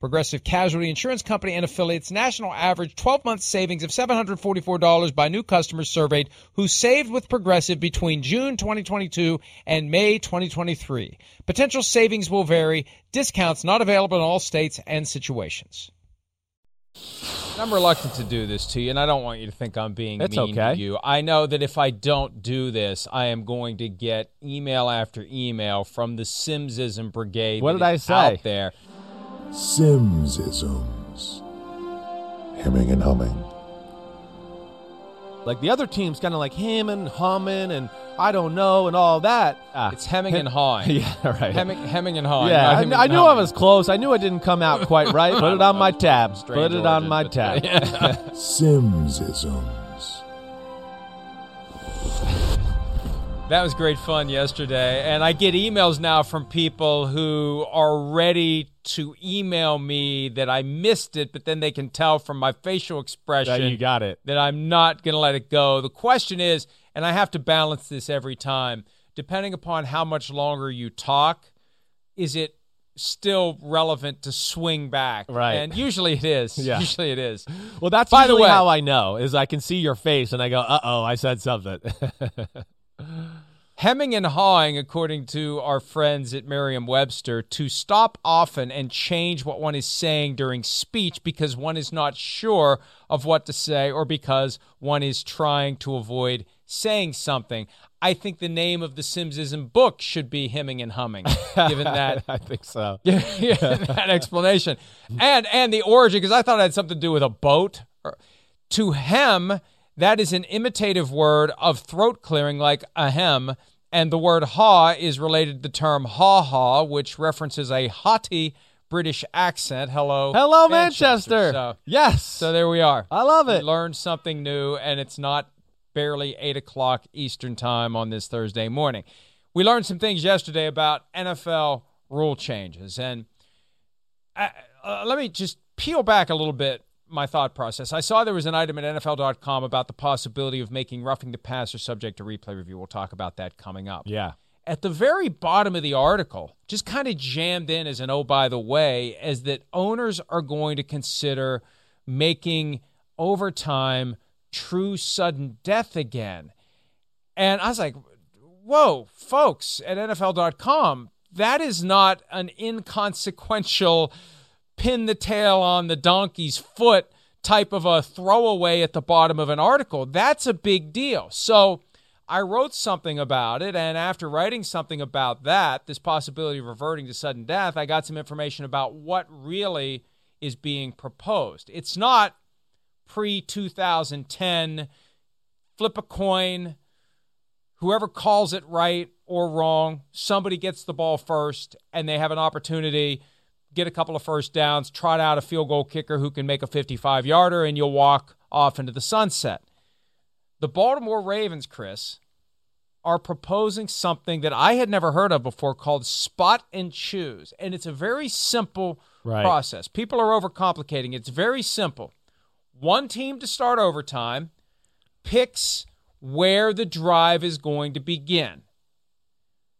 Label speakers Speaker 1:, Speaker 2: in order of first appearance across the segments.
Speaker 1: Progressive Casualty Insurance Company and affiliates national average 12 month savings of $744 by new customers surveyed who saved with Progressive between June 2022 and May 2023. Potential savings will vary, discounts not available in all states and situations. I'm reluctant to do this to you, and I don't want you to think I'm being
Speaker 2: That's
Speaker 1: mean
Speaker 2: okay.
Speaker 1: to you. I know that if I don't do this, I am going to get email after email from the Simsism Brigade.
Speaker 2: What did I say?
Speaker 1: Out there.
Speaker 3: Simsisms. Hemming and humming.
Speaker 2: Like the other team's kind of like hemming, humming, and I don't know, and all that. Ah.
Speaker 1: It's hemming and hawing.
Speaker 2: yeah, right.
Speaker 1: Hemming, hemming and hawing.
Speaker 2: yeah, I,
Speaker 1: hemming
Speaker 2: I
Speaker 1: and
Speaker 2: knew I was close. I knew I didn't come out quite right. Put it on my tab. Put it on my
Speaker 1: but-
Speaker 2: tab.
Speaker 3: Simsisms.
Speaker 1: That was great fun yesterday. And I get emails now from people who are ready to email me that I missed it, but then they can tell from my facial expression
Speaker 2: Yeah, you got it.
Speaker 1: that I'm not going to let it go. The question is, and I have to balance this every time, depending upon how much longer you talk, is it still relevant to swing back?
Speaker 2: Right.
Speaker 1: And usually it is.
Speaker 2: Yeah.
Speaker 1: Usually it is.
Speaker 2: Well, that's
Speaker 1: By the way-
Speaker 2: how I know is I can see your face and I go, "Uh oh, I said something."
Speaker 1: Hemming and hawing, according to our friends at Merriam Webster, to stop often and change what one is saying during speech because one is not sure of what to say or because one is trying to avoid saying something. I think the name of the Simsism book should be Hemming and Humming, given that
Speaker 2: I think so.
Speaker 1: yeah, that explanation, and and the origin because I thought it had something to do with a boat. Or- To hem, that is an imitative word of throat clearing, like ahem, and the word haw is related to the term haw haw, which references a haughty British accent. Hello,
Speaker 2: Hello, Manchester.
Speaker 1: So,
Speaker 2: yes.
Speaker 1: so there we are.
Speaker 2: I love
Speaker 1: We
Speaker 2: it.
Speaker 1: learned something new, and it's not barely 8 o'clock Eastern Time on this Thursday morning. We learned some things yesterday about NFL rule changes. And uh, uh, let me just peel back a little bit my thought process. I saw there was an item at NFL.com about the possibility of making roughing the passer subject to replay review. We'll talk about that coming up
Speaker 2: yeah.
Speaker 1: at the very bottom of the article, just kind of jammed in as an oh, by the way, as that owners are going to consider making overtime true sudden death again. And I was like, whoa, folks at NFL.com, that is not an inconsequential pin the tail on the donkey's foot type of a throwaway at the bottom of an article. That's a big deal. So I wrote something about it, and after writing something about that, this possibility of reverting to sudden death, I got some information about what really is being proposed. It's not pre 2010 flip a coin, whoever calls it right or wrong, somebody gets the ball first, and they have an opportunity get a couple of first downs, trot out a field goal kicker who can make a 55 yarder, and you'll walk off into the sunset. The Baltimore Ravens, Chris, are proposing something that I had never heard of before called spot and choose. And it's a very simple
Speaker 2: Right.
Speaker 1: process. People are overcomplicating it. It's very simple. One team to start overtime picks where the drive is going to begin.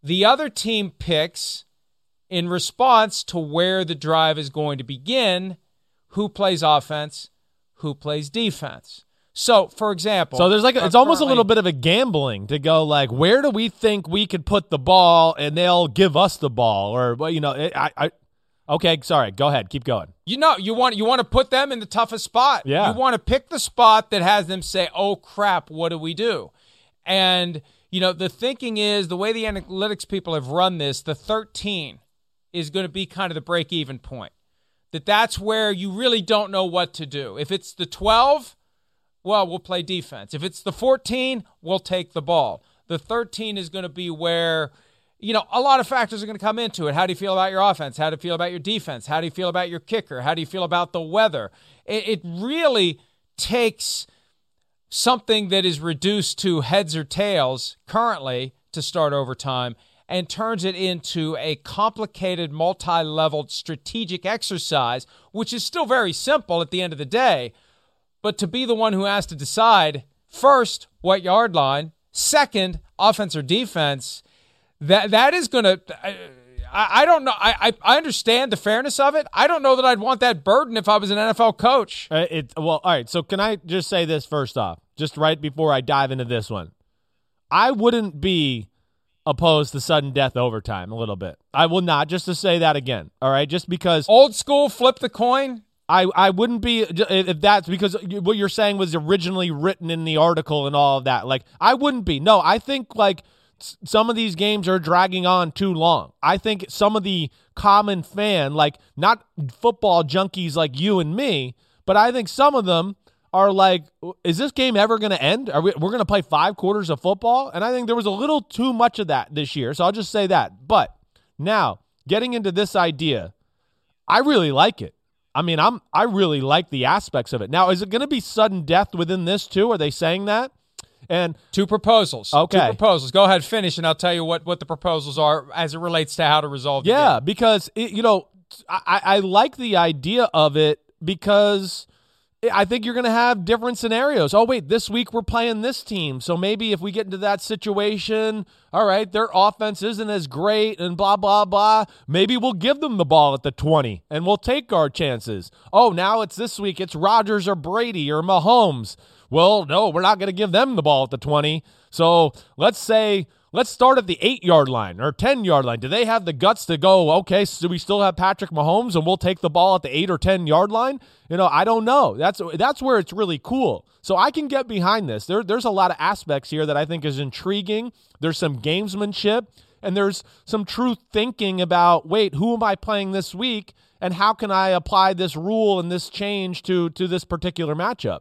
Speaker 1: The other team picks in response to where the drive is going to begin who plays offense, who plays defense. So, for example,
Speaker 2: so there's like a, it's uh, almost a little bit of a gambling to go like, where do we think we could put the ball, and they'll give us the ball, or you know, I, I, okay, sorry, go ahead, keep going.
Speaker 1: You know, you want you want to put them in the toughest spot.
Speaker 2: Yeah,
Speaker 1: you want to pick the spot that has them say, "Oh crap, what do we do?" And you know, the thinking is the way the analytics people have run this, the 13 is going to be kind of the break even point. That that's where you really don't know what to do. If it's the 12 well, we'll play defense. If it's the 14, we'll take the ball. The 13 is going to be where, you know, a lot of factors are going to come into it. How do you feel about your offense? How do you feel about your defense? How do you feel about your kicker? How do you feel about the weather? It, it really takes something that is reduced to heads or tails currently to start overtime and turns it into a complicated, multi leveled strategic exercise, which is still very simple at the end of the day but to be the one who has to decide first what yard line, second offense or defense, that that is going to. I, I, don't know. I, I understand the fairness of it. I don't know that I'd want that burden if I was an NFL coach.
Speaker 2: Uh, it well, all right. So can I just say this first off, just right before I dive into this one? I wouldn't be opposed to sudden death overtime a little bit. I will not. Just to say that again. All right, just because
Speaker 1: old school flip the coin.
Speaker 2: I, I wouldn't be if that's because what you're saying was originally written in the article and all of that. Like I wouldn't be. No, I think like some of these games are dragging on too long. I think some of the common fan, like not football junkies like you and me, but I think some of them are like, is this game ever going to end? Are we we're going to play five quarters of football? And I think there was a little too much of that this year. So I'll just say that. But now getting into this idea, I really like it. I mean, I'm I really like the aspects of it. Now, is it going to be sudden death within this too? Are they saying that? And
Speaker 1: two proposals.
Speaker 2: Okay,
Speaker 1: two proposals. Go ahead, finish, and I'll tell you what what the proposals are as it relates to how to resolve.
Speaker 2: Yeah, because it, you know, I, I like the idea of it because I think you're going to have different scenarios. Oh, wait, this week we're playing this team. So maybe if we get into that situation, all right, their offense isn't as great and blah, blah, blah. Maybe we'll give them the ball at the 20 and we'll take our chances. Oh, now it's this week, it's Rodgers or Brady or Mahomes. Well, no, we're not going to give them the ball at the 20. So let's say Let's start at the eight yard line or 10 yard line. Do they have the guts to go, okay, so we still have Patrick Mahomes and we'll take the ball at the eight or 10 yard line? You know, I don't know. That's that's where it's really cool. So I can get behind this. There, there's a lot of aspects here that I think is intriguing. There's some gamesmanship and there's some true thinking about, wait, who am I playing this week? And how can I apply this rule and this change to to this particular matchup?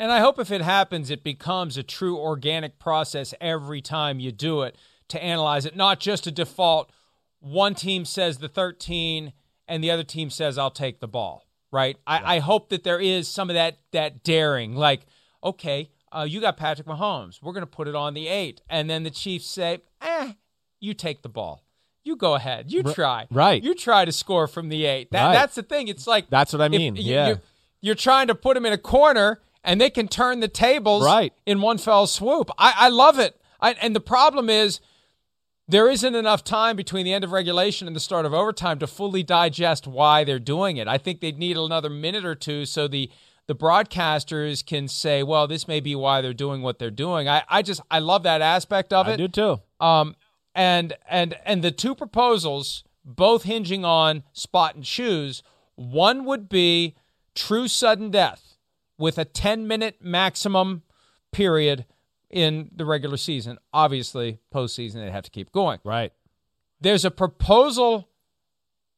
Speaker 1: And I hope if it happens, it becomes a true organic process every time you do it to analyze it, not just a default. One team says the 13 and the other team says, I'll take the ball, right? I, I hope that there is some of that, that daring, like, okay, uh, you got Patrick Mahomes. We're going to put it on the eight. And then the Chiefs say, eh, you take the ball. You go ahead. You try.
Speaker 2: Right.
Speaker 1: You try to score from the eight. That, right. That's the thing. It's like,
Speaker 2: that's what I mean. yeah.
Speaker 1: You're, you're trying to put him in a corner and they can turn the tables
Speaker 2: right.
Speaker 1: in one fell swoop. I, I love it. I, and the problem is there isn't enough time between the end of regulation and the start of overtime to fully digest why they're doing it. I think they'd need another minute or two so the the broadcasters can say, well, this may be why they're doing what they're doing. I, I just I love that aspect of it. I
Speaker 2: do too.
Speaker 1: Um and and and the two proposals, both hinging on spot and choose, one would be true sudden death with a 10 minute maximum period in the regular season. Obviously, postseason, they'd have to keep going.
Speaker 2: Right.
Speaker 1: There's a proposal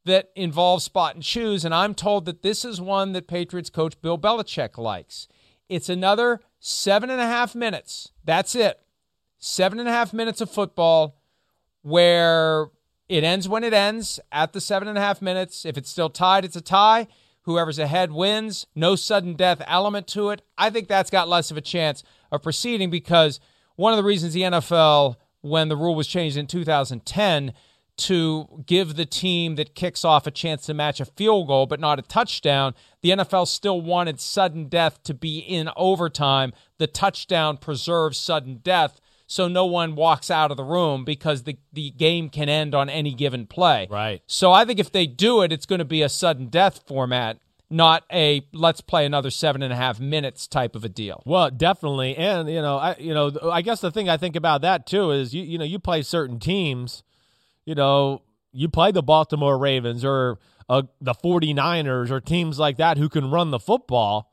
Speaker 1: that involves spot and choose, and I'm told that this is one that Patriots coach Bill Belichick likes. It's another seven and a half minutes. That's it. Seven and a half minutes of football where it ends when it ends at the seven and a half minutes. If it's still tied, it's a tie. Whoever's ahead wins. No sudden death element to it. I think that's got less of a chance of proceeding because one of the reasons the NFL, when the rule was changed in 2010, to give the team that kicks off a chance to match a field goal but not a touchdown. The NFL still wanted sudden death to be in overtime. The touchdown preserves sudden death so no one walks out of the room because the, the game can end on any given play.
Speaker 2: Right.
Speaker 1: So I think if they do it, it's going to be a sudden death format, not a let's play another seven and a half minutes type of a deal.
Speaker 2: Well, definitely, and you know, I you know, I guess the thing I think about that too is you you know you play certain teams, you know, you play the Baltimore Ravens or uh, the 49ers or teams like that who can run the football.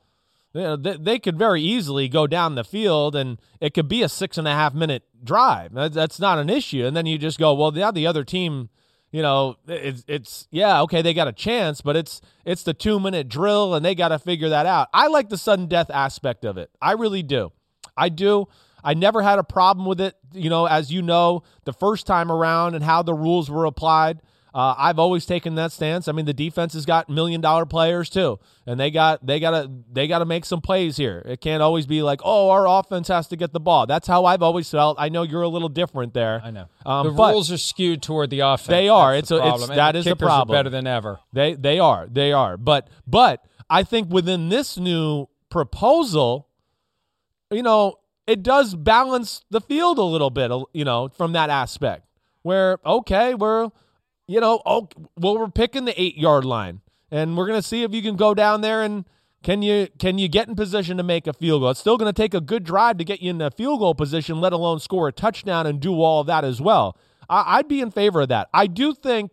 Speaker 2: They, they could very easily go down the field and it could be a six and a half minute drive. That's, that's not an issue. And then you just go, well, now the other team you know, it's it's yeah, okay, they got a chance, but it's it's the two minute drill and they got to figure that out. I like the sudden death aspect of it. I really do. I do. I never had a problem with it. You know, as you know, the first time around and how the rules were applied. Uh, I've always taken that stance. I mean, the defense has got million dollar players too, and they got they gotta they gotta make some plays here. It can't always be like, oh, our offense has to get the ball. That's how I've always felt. I know you're a little different there.
Speaker 1: I know
Speaker 2: Um,
Speaker 1: the rules are skewed toward the offense.
Speaker 2: They are.
Speaker 1: That's
Speaker 2: It's
Speaker 1: the
Speaker 2: a- it's-
Speaker 1: problem. And
Speaker 2: that
Speaker 1: the
Speaker 2: is the problem.
Speaker 1: better than ever.
Speaker 2: They they are they are. But but I think within this new proposal, you know, it does balance the field a little bit. You know, from that aspect where okay, we're you know, oh, well, we're picking the eight yard line, and we're gonna see if you can go down there and can you can you get in position to make a field goal? It's still gonna take a good drive to get you in a field goal position, let alone score a touchdown and do all of that as well. I, I'd be in favor of that. I do think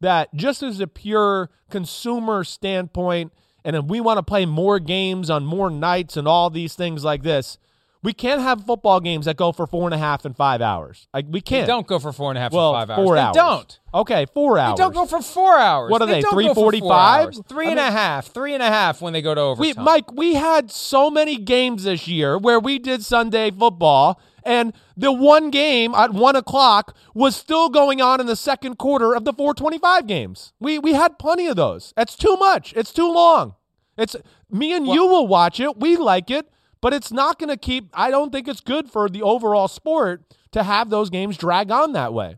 Speaker 2: that just as a pure consumer standpoint, and if we want to play more games on more nights and all these things like this, we can't have football games that go for four and a half and five hours. Like we can't.
Speaker 1: don't go for four and a half
Speaker 2: well,
Speaker 1: or five hours.
Speaker 2: four
Speaker 1: they
Speaker 2: hours.
Speaker 1: don't.
Speaker 2: Okay, four hours.
Speaker 1: They don't go for four hours.
Speaker 2: What are they,
Speaker 1: don't for
Speaker 2: 345?
Speaker 1: hours. Three
Speaker 2: I
Speaker 1: and a
Speaker 2: mean-
Speaker 1: half. Three and a half when they go to
Speaker 2: We,
Speaker 1: overtime.
Speaker 2: Mike, we had so many games this year where we did Sunday football, and the one game at one o'clock was still going on in the second quarter of the 425 games. We we had plenty of those. That's too much. It's too long. It's me and you will watch it. We like it, but it's not going to keep. I don't think it's good for the overall sport to have those games drag on that way.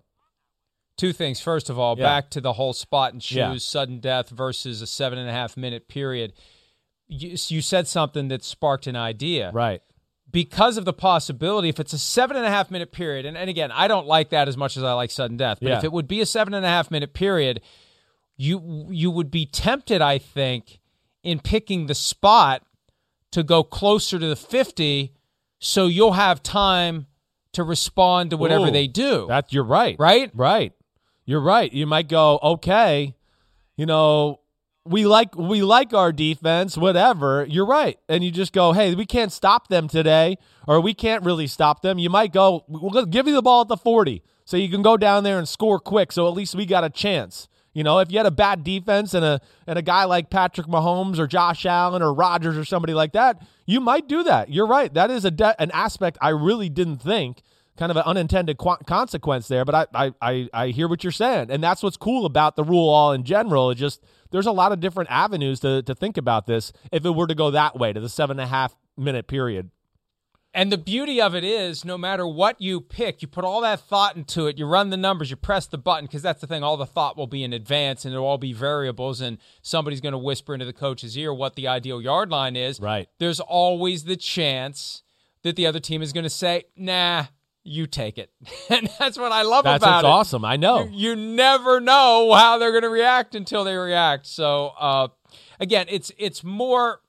Speaker 1: Two things. First of all,
Speaker 2: Yeah.
Speaker 1: back to the whole spot and choose
Speaker 2: Yeah.
Speaker 1: sudden death versus a seven and a half minute period. You, you said something that sparked an idea.
Speaker 2: Right.
Speaker 1: Because of the possibility, if it's a seven and a half minute period, and, and again, I don't like that as much as I like sudden death, but
Speaker 2: Yeah.
Speaker 1: if it would be a seven and a half minute period, you you would be tempted, I think, in picking the spot to go closer to the 50 so you'll have time to respond to whatever
Speaker 2: Ooh,
Speaker 1: they do.
Speaker 2: That you're right.
Speaker 1: Right?
Speaker 2: Right. You're right. You might go, okay, you know, we like we like our defense, whatever. You're right. And you just go, hey, we can't stop them today, or we can't really stop them. You might go, we'll give you the ball at the 40. So you can go down there and score quick. So at least we got a chance. You know, if you had a bad defense and a and a guy like Patrick Mahomes or Josh Allen or Rodgers or somebody like that, you might do that. You're right. That is a de- an aspect I really didn't think kind of an unintended qu- consequence there. But I, I, I, I hear what you're saying, and that's what's cool about the rule all in general. It just there's a lot of different avenues to to think about this. If it were to go that way to the seven and a half minute period,
Speaker 1: And the beauty of it is, no matter what you pick, you put all that thought into it, you run the numbers, you press the button, because that's the thing. All the thought will be in advance and it'll all be variables, and somebody's going to whisper into the coach's ear what the ideal yard line is.
Speaker 2: Right.
Speaker 1: There's always the chance that the other team is going to say, nah, you take it. and that's what I love
Speaker 2: that's
Speaker 1: about it.
Speaker 2: awesome. I know.
Speaker 1: You, you never know how they're going to react until they react. So uh, again, it's it's more,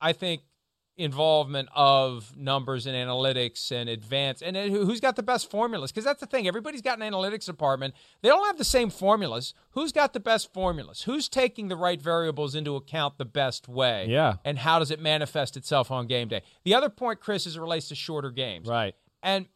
Speaker 1: I think, involvement of numbers and analytics and advance and who- who's got the best formulas? Because that's the thing everybody's got an analytics department. They don't have the same formulas. Who's got the best formulas? Who's taking the right variables into account the best way?
Speaker 2: Yeah.
Speaker 1: and how does it manifest itself on game day? The other point chris is it relates to shorter games.
Speaker 2: Right.
Speaker 1: and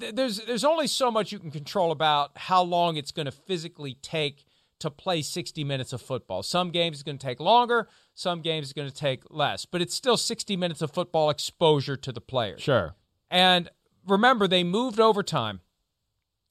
Speaker 1: th- there's there's only so much you can control about how long it's going to physically take to play 60 minutes of football. Some games is going to take longer, some games is going to take less, but it's still 60 minutes of football exposure to the players.
Speaker 2: Sure.
Speaker 1: And remember, they moved overtime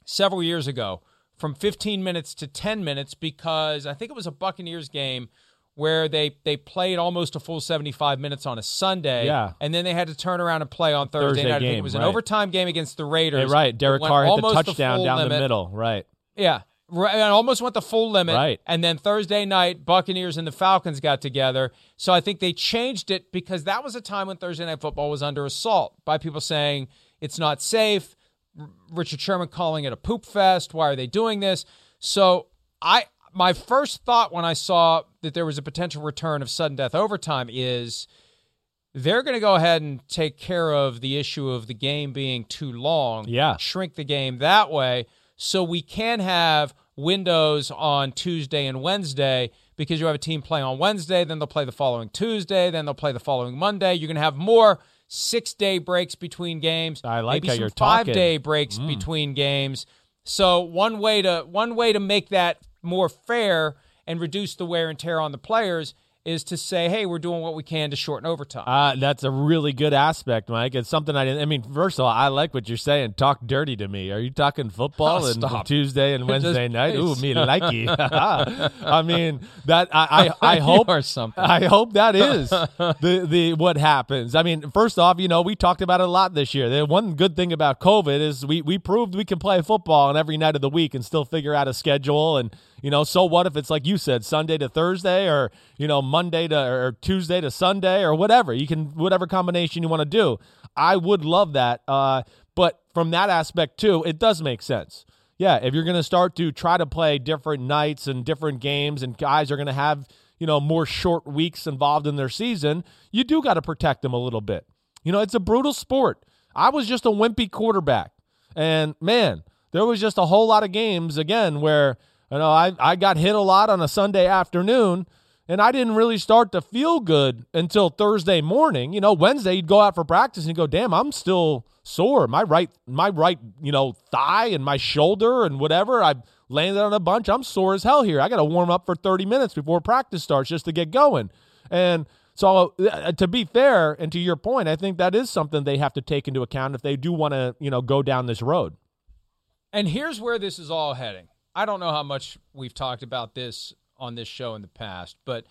Speaker 1: several years ago from 15 minutes to 10 minutes because I think it was a Buccaneers game where they they played almost a full 75 minutes on a Sunday.
Speaker 2: Yeah.
Speaker 1: And then they had to turn around and play on Thursday,
Speaker 2: Thursday
Speaker 1: night. I think it was an
Speaker 2: right.
Speaker 1: overtime game against the Raiders.
Speaker 2: Yeah, right. Derek Carr hit the touchdown
Speaker 1: full
Speaker 2: down the middle. Right.
Speaker 1: Yeah. Right, I almost went the full limit.
Speaker 2: Right.
Speaker 1: And then Thursday night, Buccaneers and the Falcons got together. So I think they changed it because that was a time when Thursday night football was under assault by people saying it's not safe. R- Richard Sherman calling it a poop fest. Why are they doing this? So I my first thought when I saw that there was a potential return of sudden death overtime is they're going to go ahead and take care of the issue of the game being too long.
Speaker 2: Yeah.
Speaker 1: Shrink the game that way so we can have windows on Tuesday and Wednesday because you have a team playing on Wednesday, then they'll play the following Tuesday, then they'll play the following Monday. You're going to have more six day breaks between games.
Speaker 2: I like
Speaker 1: maybe
Speaker 2: how
Speaker 1: some
Speaker 2: you're
Speaker 1: five
Speaker 2: talking.
Speaker 1: day breaks mm. between games. So one way to one way to make that more fair and reduce the wear and tear on the players is to say, hey, we're doing what we can to shorten overtime.
Speaker 2: Uh, that's a really good aspect, Mike. It's something I didn't. I mean, first of all, I like what you're saying. Talk dirty to me. Are you talking football
Speaker 1: Oh,
Speaker 2: and
Speaker 1: stop.
Speaker 2: Tuesday and Wednesday
Speaker 1: Just
Speaker 2: night? Ooh,
Speaker 1: please.
Speaker 2: me likey. I mean, that I I, I hope
Speaker 1: or something.
Speaker 2: I hope that is the the what happens. I mean, first off, you know, we talked about it a lot this year. The one good thing about COVID is we we proved we can play football on every night of the week and still figure out a schedule. And you know, so what if it's like you said, Sunday to Thursday, or you know, Monday to or Tuesday to Sunday, or whatever. You can whatever combination you want to do. I would love that. Uh, but from that aspect too, it does make sense. Yeah, if you're going to start to try to play different nights and different games, and guys are going to have you know more short weeks involved in their season, you do got to protect them a little bit. You know, it's a brutal sport. I was just a wimpy quarterback, and man, there was just a whole lot of games again where you know I I got hit a lot on a Sunday afternoon. And I didn't really start to feel good until Thursday morning. You know, Wednesday you'd go out for practice and go, "Damn, I'm still sore. My right, my right, you know, thigh and my shoulder and whatever. I landed on a bunch. I'm sore as hell here. I got to warm up for 30 minutes before practice starts just to get going." And so, uh, to be fair, and to your point, I think that is something they have to take into account if they do want to, you know, go down this road.
Speaker 1: And here's where this is all heading. I don't know how much we've talked about this on this show in the past, but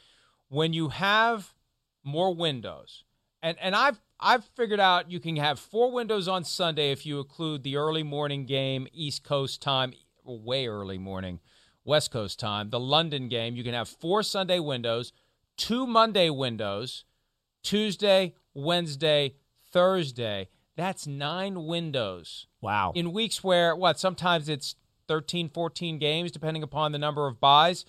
Speaker 1: when you have more windows, and, and I've I've figured out you can have four windows on Sunday if you include the early morning game, East Coast time, way early morning, West Coast time, the London game. You can have four Sunday windows, two Monday windows, Tuesday, Wednesday, Thursday. That's nine windows
Speaker 2: Wow.
Speaker 1: in weeks where what sometimes it's 13 14 games depending upon the number of byes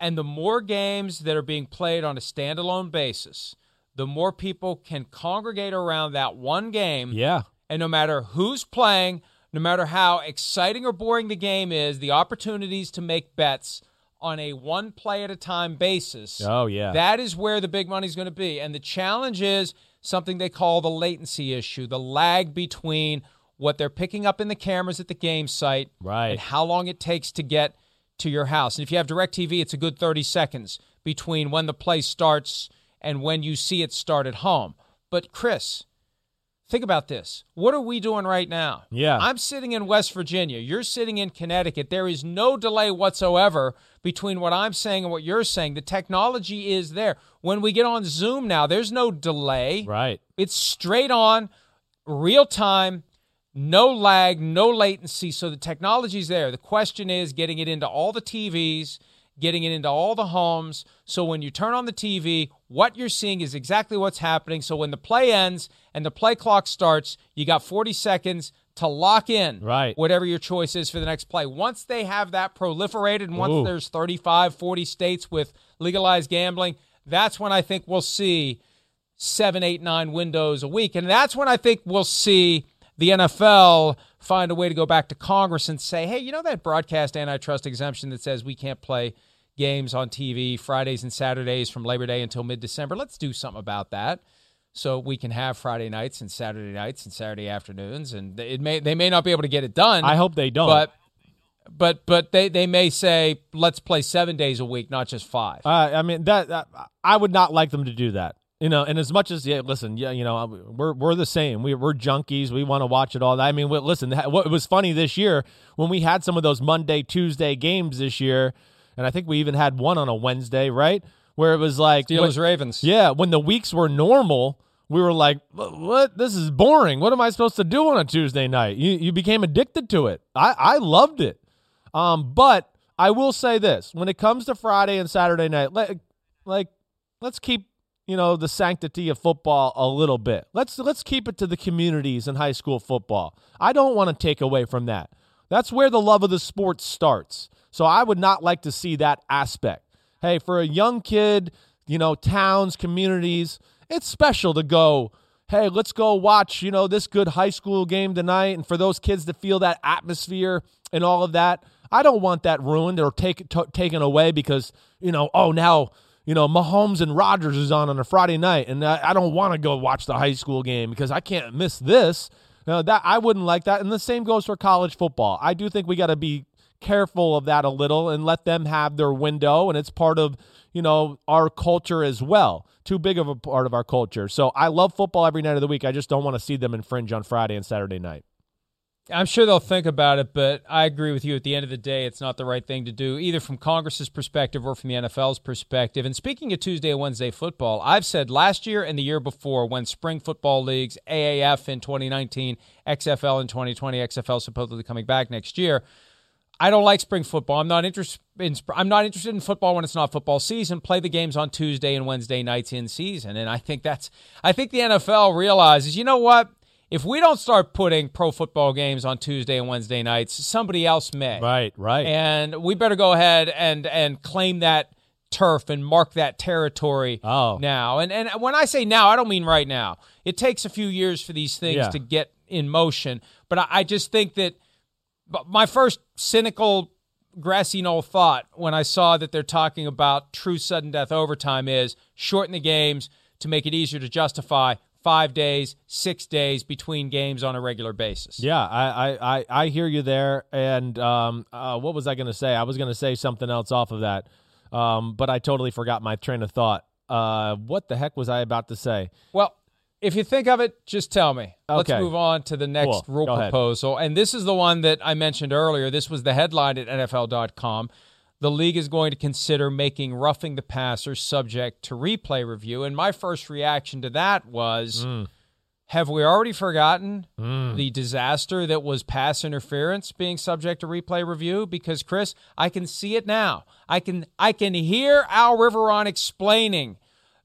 Speaker 1: and the more games that are being played on a standalone basis the more people can congregate around that one game
Speaker 2: yeah.
Speaker 1: and no matter who's playing no matter how exciting or boring the game is the opportunities to make bets on a one play at a time basis
Speaker 2: Oh, yeah.
Speaker 1: that is where the big money's going to be. And the challenge is something they call the latency issue, the lag between what they're picking up in the cameras at the game site
Speaker 2: Right.
Speaker 1: and how long it takes to get to your house. And if you have DirecTV, it's a good 30 seconds between when the play starts and when you see it start at home. But Chris, think about this. What are we doing right now?
Speaker 2: Yeah.
Speaker 1: I'm sitting in West Virginia. You're sitting in Connecticut. There is no delay whatsoever between what I'm saying and what you're saying. The technology is there. When we get on Zoom now, there's no delay.
Speaker 2: Right.
Speaker 1: It's straight on, real time, no lag, no latency. So the technology's there. The question is getting it into all the TVs, getting it into all the homes. So when you turn on the TV, what you're seeing is exactly what's happening. So when the play ends and the play clock starts, you got 40 seconds to lock in
Speaker 2: Right.
Speaker 1: whatever your choice is for the next play. Once they have that proliferated and once
Speaker 2: Ooh.
Speaker 1: there's 35, 40 states with legalized gambling, that's when I think we'll see seven, eight, nine windows a week. And that's when I think we'll see the NFL find a way to go back to Congress and say, hey, you know that broadcast antitrust exemption that says we can't play games on TV Fridays and Saturdays from Labor Day until mid December? Let's do something about that. So we can have Friday nights and Saturday nights and Saturday afternoons, and it may they may not be able to get it done.
Speaker 2: I hope they don't.
Speaker 1: but but but they they may say let's play seven days a week, not just five.
Speaker 2: Uh, I mean that uh, I would not like them to do that. You know, and as much as yeah, listen, yeah, you know, we're we're the same. We we're junkies. We want to watch it all. I mean, we- listen, what was funny this year when we had some of those Monday, Tuesday games this year, and I think we even had one on a Wednesday, right? Where it was like
Speaker 1: Steelers
Speaker 2: when-
Speaker 1: Ravens.
Speaker 2: Yeah, when the weeks were normal, we were like, "What- "What? This is boring. What am I supposed to do on a Tuesday night?" You you became addicted to it. I I loved it. Um, but I will say this: when it comes to Friday and Saturday night, like, like let's keep you know the sanctity of football a little bit. Let's let's keep it to the communities in high school football. I don't want to take away from that. That's where the love of the sport starts. So I would not like to see that aspect. Hey, for a young kid, you know, towns, communities, it's special to go hey, let's go watch, you know, this good high school game tonight. And for those kids to feel that atmosphere and all of that, I don't want that ruined or take, t- taken away because, you know, oh, now, you know, Mahomes and Rodgers is on on a Friday night. And I, I don't want to go watch the high school game because I can't miss this. Now, that I wouldn't like that. And the same goes for college football. I do think we got to be careful of that a little and let them have their window. And it's part of, you know, our culture as well too big of a part of our culture. So I love football every night of the week. I just don't want to see them infringe on Friday and Saturday night.
Speaker 1: I'm sure they'll think about it, but I agree with you. At the end of the day, it's not the right thing to do, either from Congress's perspective or from the NFL's perspective. And speaking of Tuesday and Wednesday football, I've said last year and the year before when spring football leagues, AAF in 2019, XFL in 2020, XFL supposedly coming back next year – I don't like spring football. I'm not interested in I'm not interested in football when it's not football season. Play the games on Tuesday and Wednesday nights in season. And I think that's I think the NFL realizes, you know what? If we don't start putting pro football games on Tuesday and Wednesday nights, somebody else may.
Speaker 2: Right, right.
Speaker 1: And we better go ahead and and claim that turf and mark that territory
Speaker 2: oh.
Speaker 1: now. And and when I say now, I don't mean right now. It takes a few years for these things yeah. to get in motion. But I, I just think that – my first cynical grassy knoll thought when I saw that they're talking about true sudden death overtime is shorten the games to make it easier to justify five days, six days between games on a regular basis.
Speaker 2: Yeah, I I, I, hear you there. And um, uh, what was I going to say? I was going to say something else off of that, um, but I totally forgot my train of thought. Uh, what the heck was I about to say?
Speaker 1: Well, if you think of it, just tell me. Okay. Let's move on to the next
Speaker 2: cool.
Speaker 1: rule Go proposal. Ahead. And this is the one that I mentioned earlier. This was the headline at NFL.com. The league is going to consider making roughing the passer subject to replay review. And my first reaction to that was mm. have we already forgotten mm. the disaster that was pass interference being subject to replay review? Because Chris, I can see it now. I can I can hear Al Riveron explaining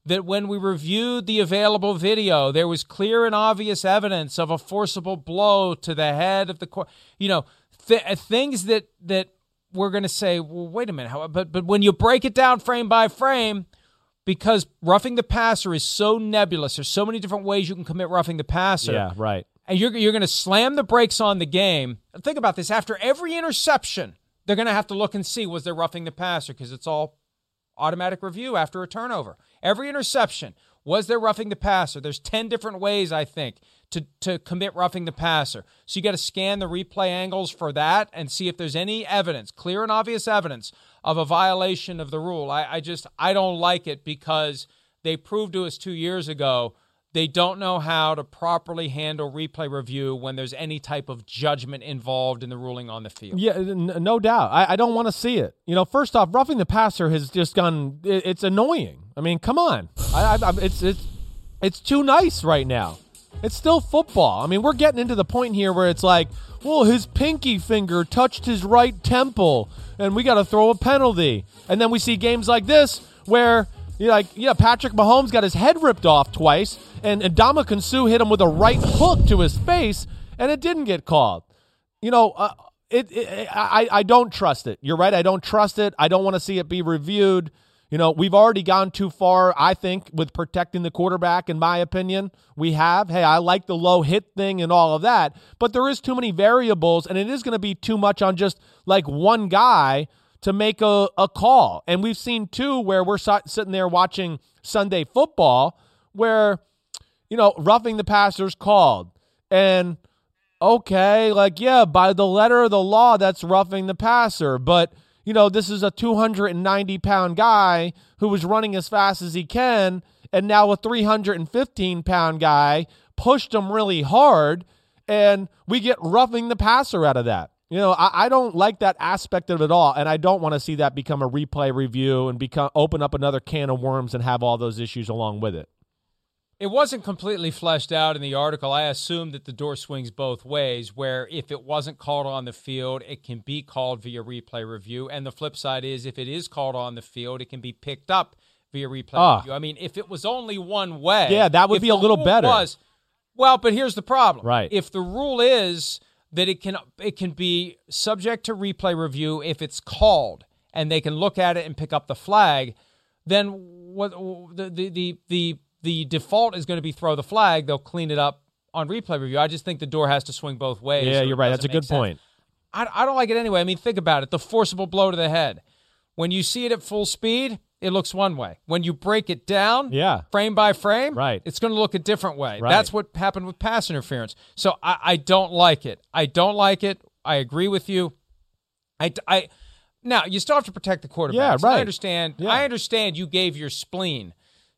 Speaker 1: that when we reviewed the available video, there was clear and obvious evidence of a forcible blow to the head of the court. You know, th- things that that we're going to say, well, wait a minute, how, but but when you break it down frame by frame, because roughing the passer is so nebulous, there's so many different ways you can commit roughing the passer.
Speaker 2: Yeah, right.
Speaker 1: And you're you're going to slam the brakes on the game. Think about this: after every interception, they're going to have to look and see was there roughing the passer because it's all automatic review after a turnover. Every interception, was there roughing the passer? There's 10 different ways, I think, to, to commit roughing the passer. So you got to scan the replay angles for that and see if there's any evidence, clear and obvious evidence of a violation of the rule. I, I just, I don't like it because they proved to us two years ago they don't know how to properly handle replay review when there's any type of judgment involved in the ruling on the field.
Speaker 2: Yeah, no doubt. I, I don't want to see it. You know, first off, roughing the passer has just gone. It, it's annoying. I mean, come on. I, I, it's it's it's too nice right now. It's still football. I mean, we're getting into the point here where it's like, well, his pinky finger touched his right temple, and we got to throw a penalty. And then we see games like this where you like, yeah, Patrick Mahomes got his head ripped off twice, and Ndamukong Suh hit him with a right hook to his face, and it didn't get called. You know, uh, it, it, I, I don't trust it. You're right. I don't trust it. I don't want to see it be reviewed. You know, we've already gone too far, I think, with protecting the quarterback, in my opinion. We have. Hey, I like the low hit thing and all of that, but there is too many variables, and it is going to be too much on just like one guy to make a, a call. And we've seen two where we're sitting there watching Sunday football where, you know, roughing the passers called. And okay, like, yeah, by the letter of the law, that's roughing the passer. But, you know, this is a 290 pound guy who was running as fast as he can. And now a 315 pound guy pushed him really hard. And we get roughing the passer out of that. You know, I, I, don't like that aspect of it all, and I don't want to see that become a replay review and become open up another can of worms and have all those issues along with it.
Speaker 1: It wasn't completely fleshed out in the article. I assume that the door swings both ways, where if it wasn't called on the field, it can be called via replay review. And the flip side is if it is called on the field, it can be picked up via replay
Speaker 2: Ah.
Speaker 1: review. I mean, if it was only one way,
Speaker 2: Yeah, that would be a little better.
Speaker 1: Was, well, but here's the problem.
Speaker 2: Right.
Speaker 1: If the rule is that it can it can be subject to replay review if it's called and they can look at it and pick up the flag, then what the the the the, the default is going to be throw the flag. They'll clean it up on replay review. I just think the door has to swing both ways.
Speaker 2: Yeah,
Speaker 1: so
Speaker 2: you're right. That's a good
Speaker 1: sense.
Speaker 2: point.
Speaker 1: I, I don't like it anyway. I mean, think about it. The forcible blow to the head. When you see it at full speed, it looks one way. When you break it down,
Speaker 2: Yeah.
Speaker 1: frame by frame,
Speaker 2: Right.
Speaker 1: it's going to look a different way.
Speaker 2: Right.
Speaker 1: That's what happened with pass interference. So I, I don't like it. I don't like it. I agree with you. I, I now you still have to protect the quarterback.
Speaker 2: Yeah, right.
Speaker 1: I understand.
Speaker 2: Yeah.
Speaker 1: I understand. You gave your spleen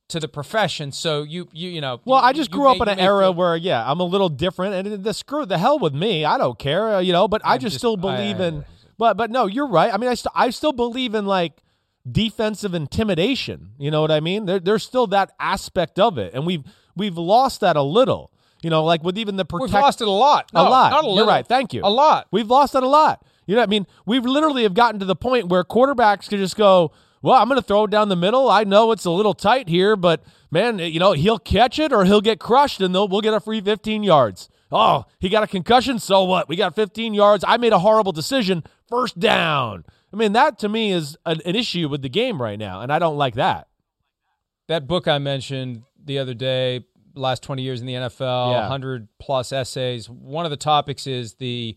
Speaker 1: to the profession, so you you you know.
Speaker 2: Well,
Speaker 1: you-
Speaker 2: I just grew up in an era
Speaker 1: feel-
Speaker 2: where, yeah, I'm a little different, and the screw the hell with me. I don't care, uh, you know. But I
Speaker 1: I'm
Speaker 2: just,
Speaker 1: just-
Speaker 2: still believe
Speaker 1: I-
Speaker 2: in. But but no, you're right. I mean, I st- I still believe in like defensive intimidation. You know what I mean? There, there's still that aspect of it, and we've we've lost that a little. You know, like with even the
Speaker 1: We've lost it a lot.
Speaker 2: a lot.
Speaker 1: Not a
Speaker 2: You're right. Thank you.
Speaker 1: A lot.
Speaker 2: We've lost that a lot. You know, what I mean, we've literally have gotten to the point where quarterbacks can just go, "Well, I'm going to throw it down the middle. I know it's a little tight here, but man, you know, he'll catch it or he'll get crushed, and we'll get a free 15 yards. Oh, he got a concussion. So what? We got 15 yards. I made a horrible decision. First down. I mean, that to me is an, an issue with the game right now, and I don't like that.
Speaker 1: that book I mentioned the other day, last 20 years in the NFL,
Speaker 2: Yeah.
Speaker 1: 100 plus essays. One of the topics is the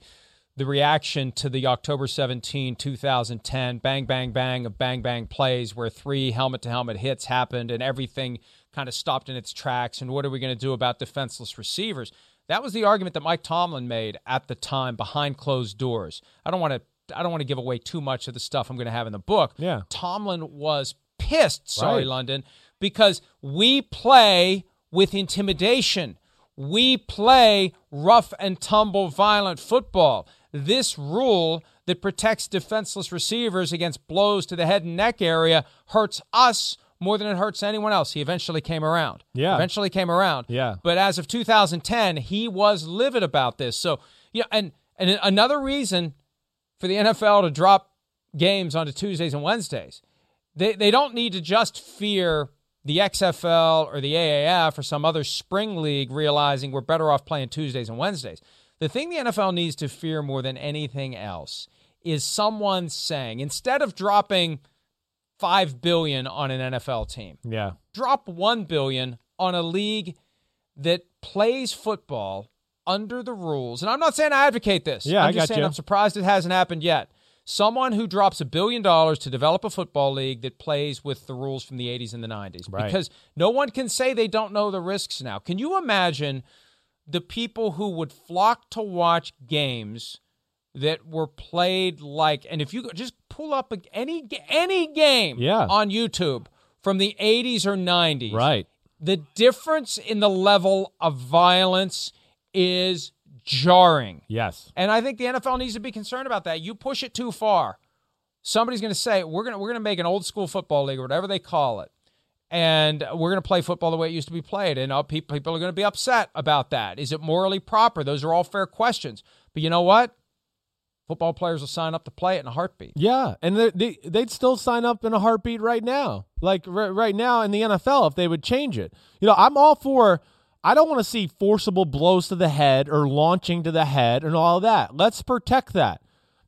Speaker 1: the reaction to the October 17, 2010 bang bang bang of bang bang plays where three helmet to helmet hits happened and everything kind of stopped in its tracks and what are we going to do about defenseless receivers? That was the argument that Mike Tomlin made at the time behind closed doors. I don't want to I don't want to give away too much of the stuff I'm going to have in the book.
Speaker 2: Yeah.
Speaker 1: Tomlin was pissed, sorry,
Speaker 2: Right.
Speaker 1: London, because we play with intimidation. We play rough and tumble violent football. This rule that protects defenseless receivers against blows to the head and neck area hurts us more than it hurts anyone else. He eventually came around.
Speaker 2: Yeah.
Speaker 1: Eventually came around.
Speaker 2: Yeah.
Speaker 1: But as of 2010, he was livid about this. So, yeah, and and another reason for the NFL to drop games onto Tuesdays and Wednesdays. They they don't need to just fear the XFL or the AAF or some other spring league realizing we're better off playing Tuesdays and Wednesdays. The thing the NFL needs to fear more than anything else is someone saying instead of dropping 5 billion on an NFL team,
Speaker 2: Yeah.
Speaker 1: drop 1 billion on a league that plays football under the rules. And I'm not saying I advocate this.
Speaker 2: Yeah,
Speaker 1: I'm
Speaker 2: I
Speaker 1: just
Speaker 2: got
Speaker 1: saying
Speaker 2: you.
Speaker 1: I'm surprised it hasn't happened yet. Someone who drops a billion dollars to develop a football league that plays with the rules from the 80s and the 90s
Speaker 2: Right.
Speaker 1: because no one can say they don't know the risks now. Can you imagine the people who would flock to watch games that were played like and if you go- just pull up any any game
Speaker 2: Yeah.
Speaker 1: on YouTube from the 80s or 90s
Speaker 2: Right.
Speaker 1: the difference in the level of violence is jarring.
Speaker 2: Yes.
Speaker 1: And I think the NFL needs to be concerned about that. You push it too far. Somebody's going to say, "We're going to we're going to make an old school football league or whatever they call it." And we're going to play football the way it used to be played. And people, are going to be upset about that. Is it morally proper? Those are all fair questions. But you know what? Football players will sign up to play it in a heartbeat.
Speaker 2: Yeah, and they, they they'd still sign up in a heartbeat right now. Like r- right now in the NFL, if they would change it, you know, I'm all for. I don't want to see forcible blows to the head or launching to the head and all that. Let's protect that.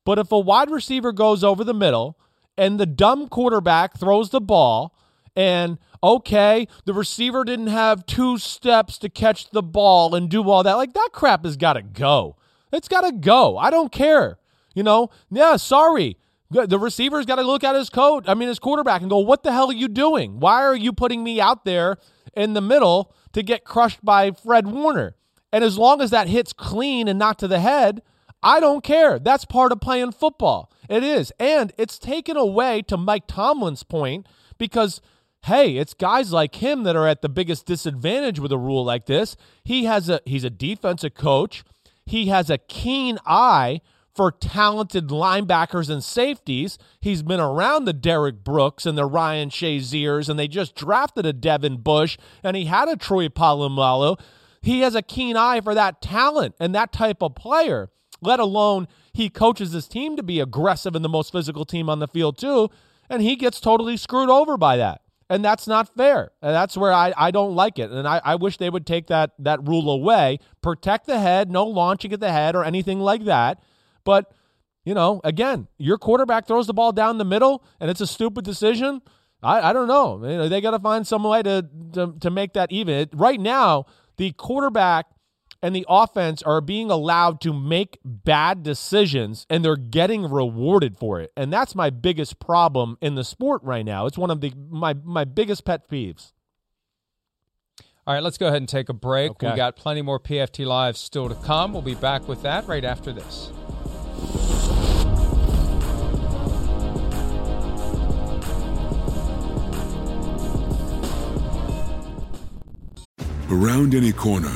Speaker 2: But if a wide receiver goes over the middle and the dumb quarterback throws the ball, and okay, the receiver didn't have two steps to catch the ball and do all that, like that crap has got to go. It's got to go. I don't care. You know, yeah, sorry. The receiver's got to look at his coach, I mean, his quarterback, and go, What the hell are you doing? Why are you putting me out there in the middle to get crushed by Fred Warner? And as long as that hits clean and not to the head, I don't care. That's part of playing football. It is. And it's taken away, to Mike Tomlin's point, because, hey, it's guys like him that are at the biggest disadvantage with a rule like this. He has a he's a defensive coach. He has a keen eye for talented linebackers and safeties. He's been around the Derrick Brooks and the Ryan Shaziers, and they just drafted a Devin Bush, and he had a Troy Polamalu. He has a keen eye for that talent and that type of player, let alone he coaches his team to be aggressive and the most physical team on the field, too, and he gets totally screwed over by that. And that's not fair. And that's where I, I don't like it. And I, I wish they would take that that rule away. Protect the head, no launching at the head or anything like that. But, you know, again, your quarterback throws the ball down the middle and it's a stupid decision. I, I don't know. You know they got to find some way to, to, to make that even. It, right now, the quarterback and the offense are being allowed to make bad decisions and they're getting rewarded for it. And that's my biggest problem in the sport right now. It's one of the my my biggest pet peeves.
Speaker 1: All right, let's go ahead and take a break.
Speaker 2: Okay.
Speaker 1: We got plenty more PFT Live still to come. We'll be back with that right after this.
Speaker 4: Around any corner,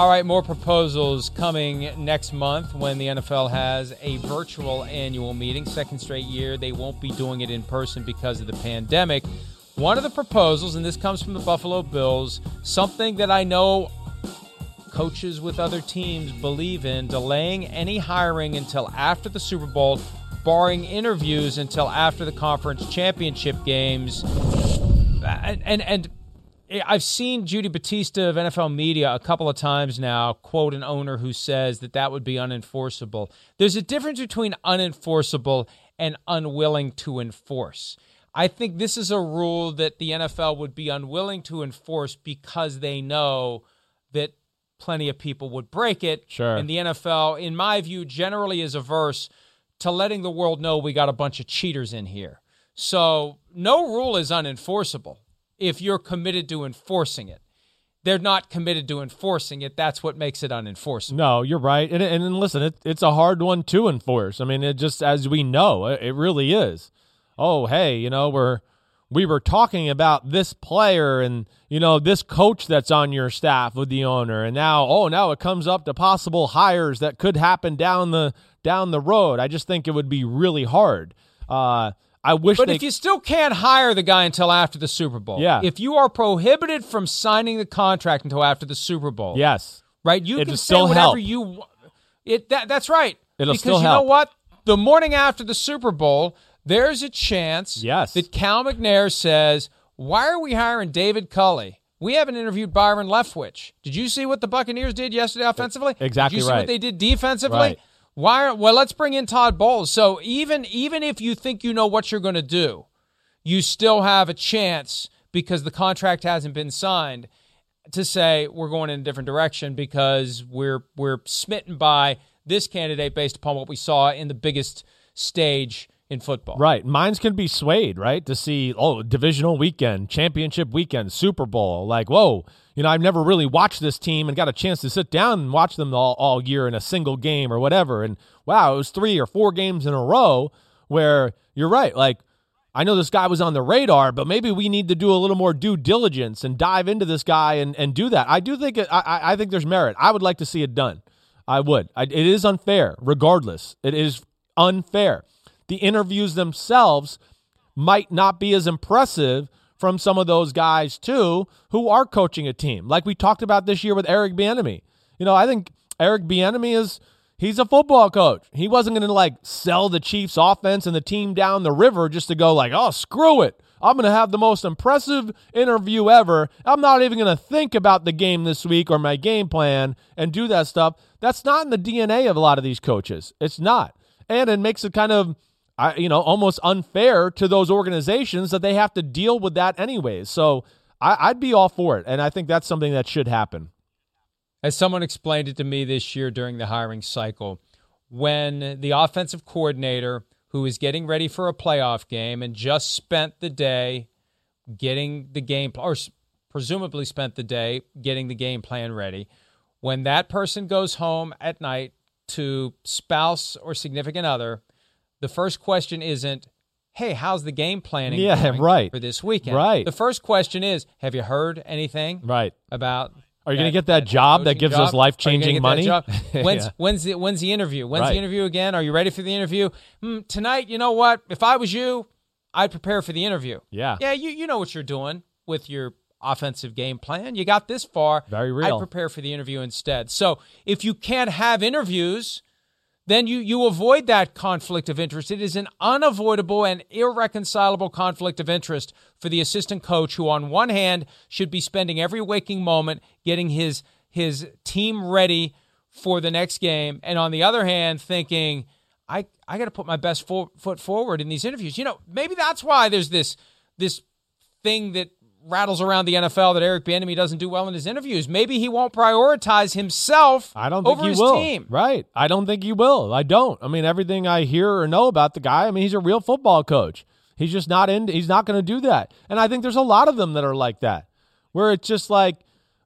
Speaker 1: All right, more proposals coming next month when the NFL has a virtual annual meeting. Second straight year, they won't be doing it in person because of the pandemic. One of the proposals, and this comes from the Buffalo Bills, something that I know coaches with other teams believe in, delaying any hiring until after the Super Bowl, barring interviews until after the conference championship games. And, and, and I've seen Judy Battista of NFL Media a couple of times now quote an owner who says that that would be unenforceable. There's a difference between unenforceable and unwilling to enforce. I think this is a rule that the NFL would be unwilling to enforce because they know that plenty of people would break it.
Speaker 2: Sure.
Speaker 1: And the NFL, in my view, generally is averse to letting the world know we got a bunch of cheaters in here. So no rule is unenforceable if you're committed to enforcing it. They're not committed to enforcing it. That's what makes it unenforceable.
Speaker 2: No, you're right. And, and listen, it, it's a hard one to enforce. I mean, it just as we know, it, it really is. Oh, hey, you know, we're we were talking about this player and you know this coach that's on your staff with the owner and now oh now it comes up to possible hires that could happen down the down the road i just think it would be really hard uh I wish
Speaker 1: But
Speaker 2: they
Speaker 1: if you still can't hire the guy until after the Super Bowl,
Speaker 2: Yeah.
Speaker 1: if you are prohibited from signing the contract until after the Super Bowl,
Speaker 2: yes
Speaker 1: right, you
Speaker 2: It'll
Speaker 1: can say
Speaker 2: still
Speaker 1: whatever
Speaker 2: help.
Speaker 1: you it that that's right.
Speaker 2: It'll
Speaker 1: because
Speaker 2: still
Speaker 1: you know what? The morning after the Super Bowl, there's a chance
Speaker 2: Yes.
Speaker 1: that Cal McNair says, "Why are we hiring David Culley? We haven't interviewed Byron Leftwich. Did you see what the Buccaneers did yesterday offensively?
Speaker 2: Exactly
Speaker 1: Did you see
Speaker 2: right.
Speaker 1: what they did defensively?
Speaker 2: Right.
Speaker 1: Why? Are, well, let's bring in Todd Bowles. So even even if you think you know what you're going to do, you still have a chance because the contract hasn't been signed to say we're going in a different direction because we're we're smitten by this candidate based upon what we saw in the biggest stage in football.
Speaker 2: Right. Minds can be swayed, right? To see, oh, divisional weekend, championship weekend, Super Bowl. Like, whoa, you know, I've never really watched this team and got a chance to sit down and watch them all, all year in a single game or whatever. And wow, it was three or four games in a row where you're right. Like, I know this guy was on the radar, but maybe we need to do a little more due diligence and dive into this guy and, and do that. I do think it, I, I think there's merit. I would like to see it done. I would. I, it is unfair, regardless. It is unfair. The interviews themselves might not be as impressive from some of those guys too who are coaching a team. Like we talked about this year with Eric Bieniemy. You know, I think Eric Bieniemy is he's a football coach. He wasn't going to like sell the Chiefs offense and the team down the river just to go like, "Oh, screw it. I'm going to have the most impressive interview ever. I'm not even going to think about the game this week or my game plan and do that stuff." That's not in the DNA of a lot of these coaches. It's not. And it makes it kind of I, you know, almost unfair to those organizations that they have to deal with that anyways. So I, would be all for it, and I think that's something that should happen.
Speaker 1: As someone explained it to me this year during the hiring cycle, when the offensive coordinator who is getting ready for a playoff game and just spent the day getting the game or presumably spent the day getting the game plan ready, when that person goes home at night to spouse or significant other the first question isn't, hey, how's the game planning
Speaker 2: yeah, right.
Speaker 1: for this weekend?
Speaker 2: Right.
Speaker 1: The first question is, have you heard anything
Speaker 2: right.
Speaker 1: about
Speaker 2: are you going to get that, that job that gives
Speaker 1: job?
Speaker 2: us life changing money?
Speaker 1: When's yeah. when's the when's the interview? When's right. the interview again? Are you ready for the interview? Mm, tonight, you know what? If I was you, I'd prepare for the interview.
Speaker 2: Yeah.
Speaker 1: Yeah, you you know what you're doing with your offensive game plan. You got this far.
Speaker 2: Very real.
Speaker 1: I'd prepare for the interview instead. So if you can't have interviews then you, you avoid that conflict of interest. It is an unavoidable and irreconcilable conflict of interest for the assistant coach, who, on one hand, should be spending every waking moment getting his, his team ready for the next game, and on the other hand, thinking, I, I got to put my best fo- foot forward in these interviews. You know, maybe that's why there's this this thing that rattles around the NFL that Eric Bieniemy doesn't do well in his interviews. Maybe he won't prioritize himself.
Speaker 2: I don't think
Speaker 1: over
Speaker 2: he will.
Speaker 1: Team.
Speaker 2: Right? I don't think he will. I don't. I mean, everything I hear or know about the guy. I mean, he's a real football coach. He's just not in. He's not going to do that. And I think there's a lot of them that are like that, where it's just like,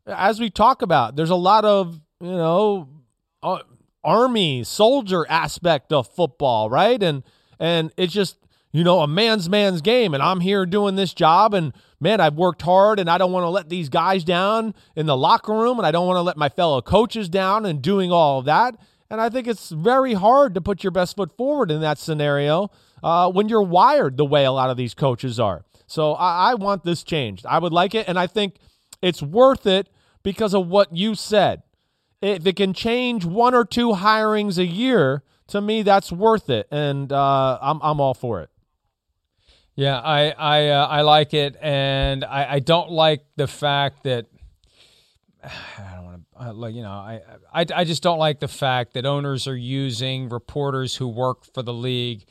Speaker 2: as we talk about, there's a lot of you know, uh, army soldier aspect of football, right? And and it's just you know, a man's man's game, and I'm here doing this job, and man, I've worked hard, and I don't want to let these guys down in the locker room, and I don't want to let my fellow coaches down, and doing all of that. And I think it's very hard to put your best foot forward in that scenario uh, when you're wired the way a lot of these coaches are. So I, I want this changed. I would like it, and I think it's worth it because of what you said. If it can change one or two hirings a year, to me, that's worth it, and uh, I'm I'm all for it.
Speaker 1: Yeah, I I uh, I like it, and I, I don't like the fact that I don't want to like you know I, I I just don't like the fact that owners are using reporters who work for the league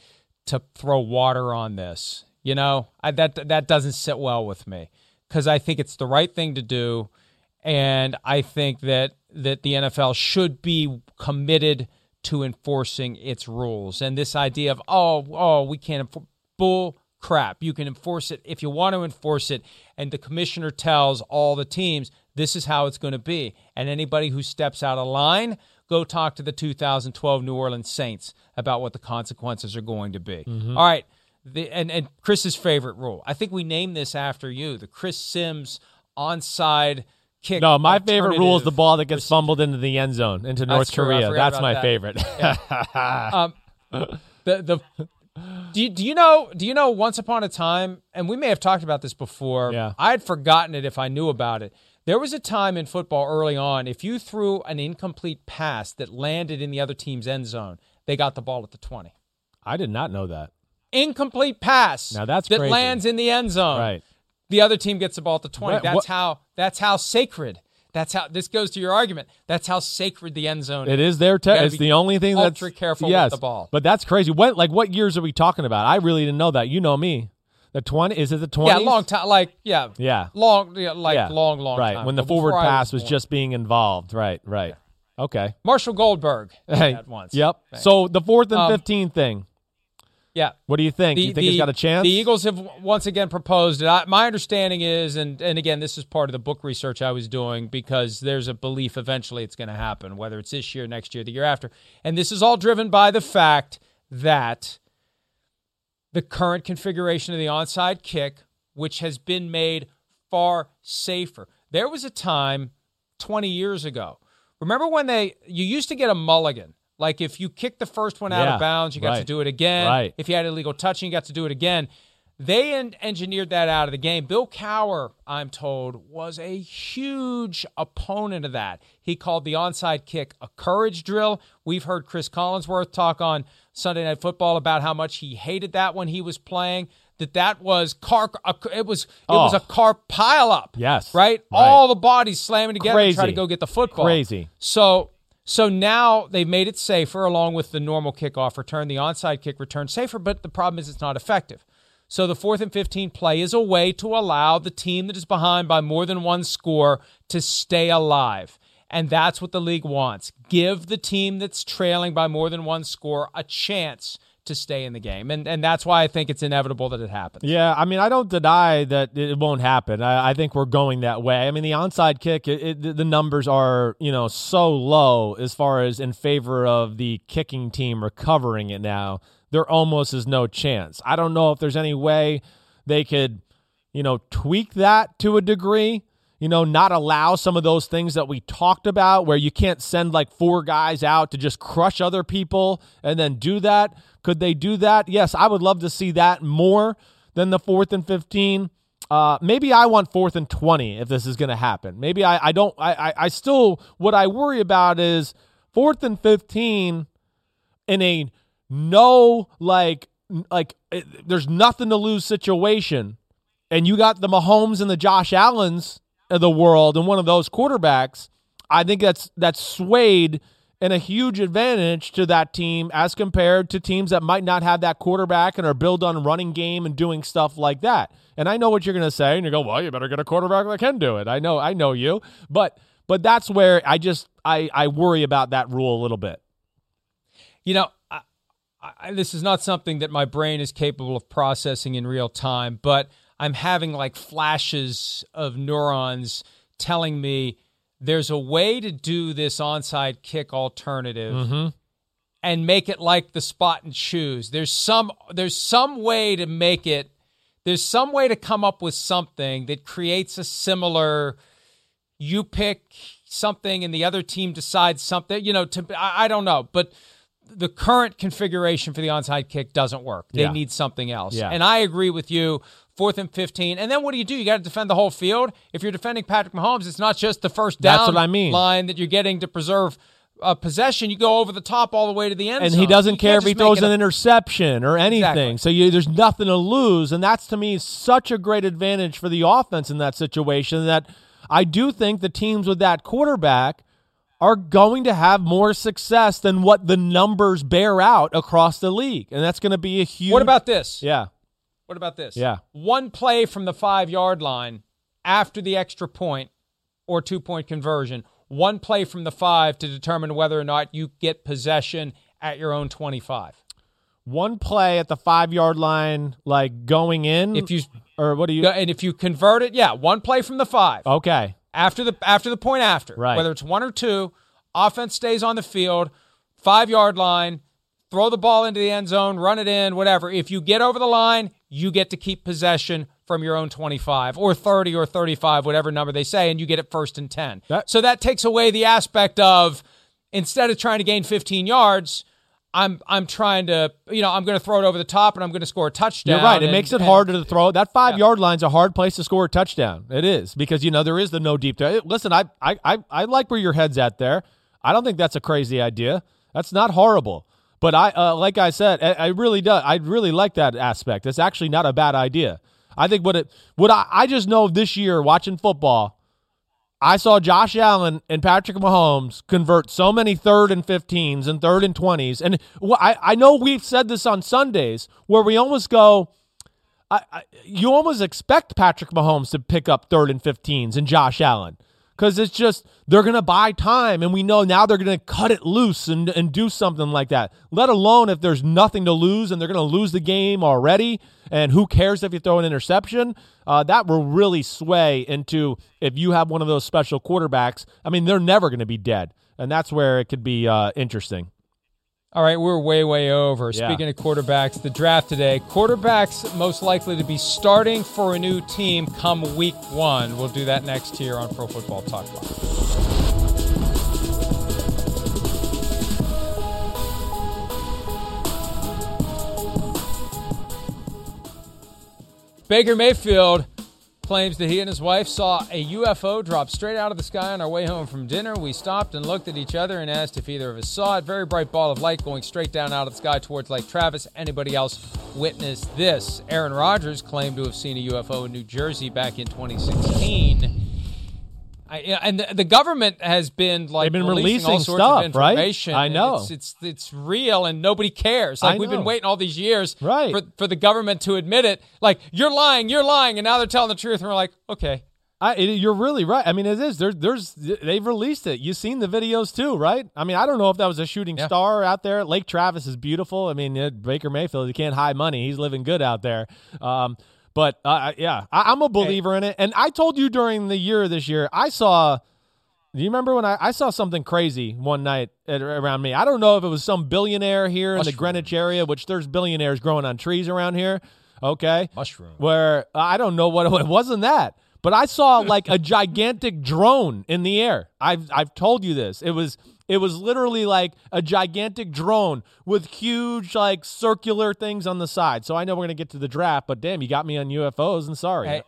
Speaker 1: to throw water on this. You know, I, that that doesn't sit well with me because I think it's the right thing to do, and I think that that the NFL should be committed to enforcing its rules. And this idea of oh oh we can't enforce bull crap. You can enforce it if you want to enforce it. And the commissioner tells all the teams, this is how it's going to be. And anybody who steps out of line, go talk to the 2012 New Orleans Saints about what the consequences are going to be. Mm-hmm. All right. The, and, and Chris's favorite rule. I think we named this after you the Chris Sims onside kick.
Speaker 2: No, my favorite rule is the ball that gets fumbled into the end zone into North Korea. That's my that. favorite.
Speaker 1: Yeah. um, the the do you, do you know do you know once upon a time and we may have talked about this before
Speaker 2: yeah.
Speaker 1: i had forgotten it if i knew about it there was a time in football early on if you threw an incomplete pass that landed in the other team's end zone they got the ball at the 20
Speaker 2: i did not know that
Speaker 1: incomplete pass
Speaker 2: now that's
Speaker 1: that
Speaker 2: crazy.
Speaker 1: lands in the end zone
Speaker 2: right
Speaker 1: the other team gets the ball at the 20
Speaker 2: right.
Speaker 1: that's
Speaker 2: what?
Speaker 1: how that's how sacred that's how this goes to your argument. That's how sacred the end zone.
Speaker 2: It is their. Te- it's the only thing
Speaker 1: ultra
Speaker 2: that's
Speaker 1: ultra careful
Speaker 2: yes,
Speaker 1: with the ball.
Speaker 2: But that's crazy. What like what years are we talking about? I really didn't know that. You know me. The twenty is it the twenty?
Speaker 1: Yeah, long time. Like yeah,
Speaker 2: yeah,
Speaker 1: long. Yeah, like
Speaker 2: yeah.
Speaker 1: long, long.
Speaker 2: Right
Speaker 1: time.
Speaker 2: when the forward pass
Speaker 1: was,
Speaker 2: was, just being involved. Right, right. Yeah. Okay.
Speaker 1: Marshall Goldberg.
Speaker 2: Hey,
Speaker 1: once.
Speaker 2: Yep. So the fourth and um, fifteen thing.
Speaker 1: Yeah.
Speaker 2: What do you think? do you think he's got a chance?
Speaker 1: The Eagles have once again proposed it. I, my understanding is, and and again, this is part of the book research I was doing because there's a belief eventually it's going to happen, whether it's this year, next year, the year after, and this is all driven by the fact that the current configuration of the onside kick, which has been made far safer. There was a time 20 years ago. Remember when they you used to get a mulligan like if you kicked the first one out
Speaker 2: Yeah,
Speaker 1: of bounds, you got to do it again.
Speaker 2: Right.
Speaker 1: If you had illegal touching, you got to do it again. They en- engineered that out of the game. Bill Cowher, I'm told, was a huge opponent of that. He called the onside kick a courage drill. We've heard Chris Collinsworth talk on Sunday Night Football about how much he hated that when he was playing. That that was car. a- It was it was
Speaker 2: Oh.
Speaker 1: a car pileup.
Speaker 2: Yes.
Speaker 1: Right.
Speaker 2: Right.
Speaker 1: All the bodies slamming together to try to go get the football.
Speaker 2: Crazy.
Speaker 1: So so now they've made it safer along with the normal kickoff return, the onside kick return safer, but the problem is it's not effective. So the fourth and 15 play is a way to allow the team that is behind by more than one score to stay alive. And that's what the league wants. Give the team that's trailing by more than one score a chance to stay in the game. And and that's why I think it's inevitable that it happens.
Speaker 2: Yeah, I mean, I don't deny that it won't happen. I, I think we're going that way. I mean, the onside kick, it, it, the numbers are you know so low as far as in favor of the kicking team recovering it now. There almost is no chance. I don't know if there's any way they could, you know, tweak that to a degree. You know, not allow some of those things that we talked about where you can't send like four guys out to just crush other people and then do that. Could they do that? Yes, I would love to see that more than the fourth and 15. Uh, maybe I want fourth and 20 if this is going to happen. Maybe I, I don't, I, I, I still, what I worry about is fourth and 15 in a no, like, like it, there's nothing to lose situation and you got the Mahomes and the Josh Allens of the world and one of those quarterbacks, I think that's that's swayed in a huge advantage to that team as compared to teams that might not have that quarterback and are built on running game and doing stuff like that. And I know what you're going to say, and you go, "Well, you better get a quarterback that can do it." I know, I know you, but but that's where I just I I worry about that rule a little bit.
Speaker 1: You know, I, I, this is not something that my brain is capable of processing in real time, but I'm having like flashes of neurons telling me there's a way to do this onside kick alternative mm-hmm. and make it like the spot and choose. There's some there's some way to make it there's some way to come up with something that creates a similar you pick something and the other team decides something, you know, to I, I don't know, but the current configuration for the onside kick doesn't work. They
Speaker 2: Yeah.
Speaker 1: need something else.
Speaker 2: Yeah.
Speaker 1: And I agree with you. Fourth and 15. And then what do you do? You got to defend the whole field. If you're defending Patrick Mahomes, it's not just the first down
Speaker 2: That's what I mean.
Speaker 1: line that you're getting to preserve uh, possession. You go over the top all the way to the end
Speaker 2: and
Speaker 1: zone.
Speaker 2: he doesn't
Speaker 1: You
Speaker 2: care if he throws an
Speaker 1: a-
Speaker 2: interception or anything.
Speaker 1: Exactly.
Speaker 2: So you, there's nothing to lose, and that's to me such a great advantage for the offense in that situation. That I do think the teams with that quarterback are going to have more success than what the numbers bear out across the league, and that's going to be a huge.
Speaker 1: What about this?
Speaker 2: Yeah,
Speaker 1: What about this?
Speaker 2: Yeah.
Speaker 1: One play from the five yard line after the extra point or two point conversion, one play from the five to determine whether or not you get possession at your own 25.
Speaker 2: one play at the five yard line, like going in.
Speaker 1: If you
Speaker 2: or what do you?
Speaker 1: and if you convert it, yeah, one play from the five
Speaker 2: Okay,
Speaker 1: after the after the point after,
Speaker 2: Right.
Speaker 1: whether it's one or two, offense stays on the field, five yard line, throw the ball into the end zone, run it in, whatever. If you get over the line, you get to keep possession from your own 25 or 30 or 35, whatever number they say, and you get it first and 10.
Speaker 2: That-
Speaker 1: so that takes away the aspect of instead of trying to gain 15 yards, I'm I'm trying to you know I'm going to throw it over the top and I'm going to score a touchdown.
Speaker 2: You're right. It
Speaker 1: and-
Speaker 2: makes it
Speaker 1: and-
Speaker 2: harder to throw. That five yard line's a hard place to score a touchdown. It is because you know there is the no deep. T- Listen, I, I I I like where your head's at there. I don't think that's a crazy idea. That's not horrible. But I uh, like I said, I, I really do. I really like that aspect. It's actually not a bad idea. I think what it what I, I just know this year watching football. I saw Josh Allen and Patrick Mahomes convert so many third and 15s and third and 20s. And I, I know we've said this on Sundays where we almost go, I, I, you almost expect Patrick Mahomes to pick up third and 15s and Josh Allen because it's just they're going to buy time and we know now they're going to cut it loose and, and do something like that. Let alone if there's nothing to lose and they're going to lose the game already and who cares if you throw an interception? Uh, that will really sway into if you have one of those special quarterbacks i mean they're never going to be dead and that's where it could be uh, interesting
Speaker 1: All right, we're way, way over.
Speaker 2: Yeah.
Speaker 1: Speaking of quarterbacks, the draft today, quarterbacks most likely to be starting for a new team come week one. We'll do that next here on Pro Football Talk Live. Baker Mayfield claims that he and his wife saw a UFO drop straight out of the sky on our way home from dinner. We stopped and looked at each other and asked if either of us saw it. Very bright ball of light going straight down out of the sky towards Lake Travis. Anybody else witnessed this? Aaron Rodgers claimed to have seen a UFO in New Jersey back in 2016. I, and the, the government has been like
Speaker 2: They've been
Speaker 1: releasing, all sorts
Speaker 2: stuff,
Speaker 1: of
Speaker 2: right?
Speaker 1: information.
Speaker 2: I know.
Speaker 1: it's, it's it's real and nobody cares. Like we've been waiting all these years
Speaker 2: Right.
Speaker 1: for for the government to admit it. Like you're lying, you're lying, and now they're telling the truth, and we're like, okay,
Speaker 2: I, it, you're really right. I mean, it is. There, there's they've released it. You've seen the videos too, right? I mean, I don't know if that was a shooting
Speaker 1: Yeah.
Speaker 2: star out there. Lake Travis is beautiful. I mean, Baker Mayfield, he can't hide money. He's living good out there. Um, but uh, yeah, I, I'm a believer in it. And I told you during the year this year, I saw. Do you remember when I, I saw something crazy one night at, around me? I don't know if it was some billionaire here in the Greenwich area, which there's billionaires growing on trees around here. Okay,
Speaker 1: mushroom.
Speaker 2: where I don't know what it wasn't that, but I saw like a gigantic drone in the air. I've I've told you this. It was it was literally like a gigantic drone with huge like circular things on the side. So I know we're gonna get to the draft, but damn, you got me on UFOs and sorry.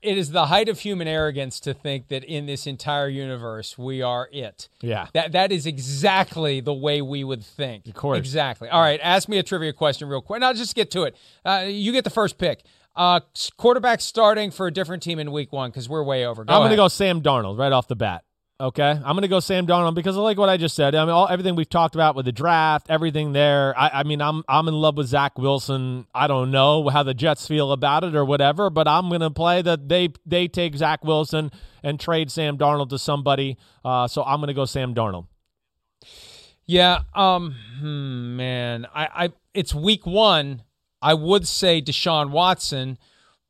Speaker 1: It is the height of human arrogance to think that in this entire universe we are it.
Speaker 2: Yeah.
Speaker 1: That that is exactly the way we would think.
Speaker 2: Of course.
Speaker 1: Exactly. All right, ask me a trivia question real quick. Now just get to it. Uh, you get the first pick. Uh, quarterback starting for a different team in week one because we're way over. Go
Speaker 2: I'm going to go Sam Darnold right off the bat. Okay, I'm going to go Sam Darnold because I like what I just said. I mean, all, everything we've talked about with the draft, everything there. I, I mean, I'm I'm in love with Zach Wilson. I don't know how the Jets feel about it or whatever, but I'm going to play that they they take Zach Wilson and trade Sam Darnold to somebody. Uh, so I'm going to go Sam Darnold.
Speaker 1: Yeah. Um. hmm, man, I, I. It's week one. I would say Deshaun Watson,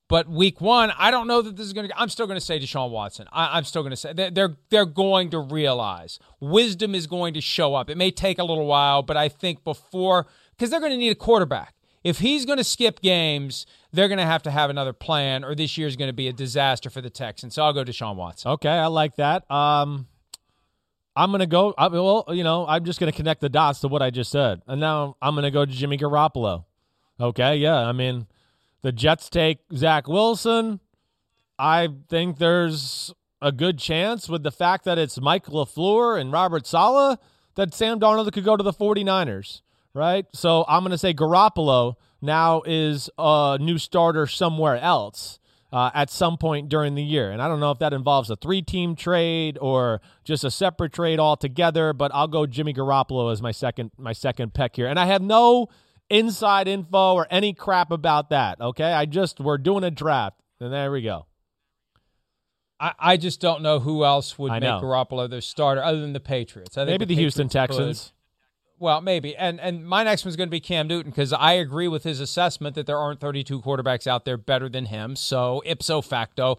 Speaker 1: but week one, I don't know that this is going to. I'm still going to say Deshaun Watson. I, I'm still going to say they're, they're going to realize wisdom is going to show up. It may take a little while, but I think before because they're going to need a quarterback. If he's going to skip games, they're going to have to have another plan, or this year is going to be a disaster for the Texans. So I'll go Deshaun Watson.
Speaker 2: Okay, I like that. Um, I'm gonna go. I, well, you know, I'm just gonna connect the dots to what I just said, and now I'm gonna go to Jimmy Garoppolo. Okay, yeah. I mean, the Jets take Zach Wilson. I think there's a good chance with the fact that it's Mike LaFleur and Robert Saleh that Sam Darnold could go to the 49ers, right? So I'm going to say Garoppolo now is a new starter somewhere else uh, at some point during the year. And I don't know if that involves a three team trade or just a separate trade altogether, but I'll go Jimmy Garoppolo as my second my second peck here. And I have no inside info or any crap about that. Okay. I just we're doing a draft. And there we go.
Speaker 1: I, I just don't know who else would
Speaker 2: I
Speaker 1: make
Speaker 2: know.
Speaker 1: Garoppolo their starter other than the Patriots. I think
Speaker 2: Maybe the, Houston
Speaker 1: Patriots could.
Speaker 2: Texans.
Speaker 1: Well, maybe. And and my next one's going to be Cam Newton because I agree with his assessment that there aren't 32 quarterbacks out there better than him. So ipso facto,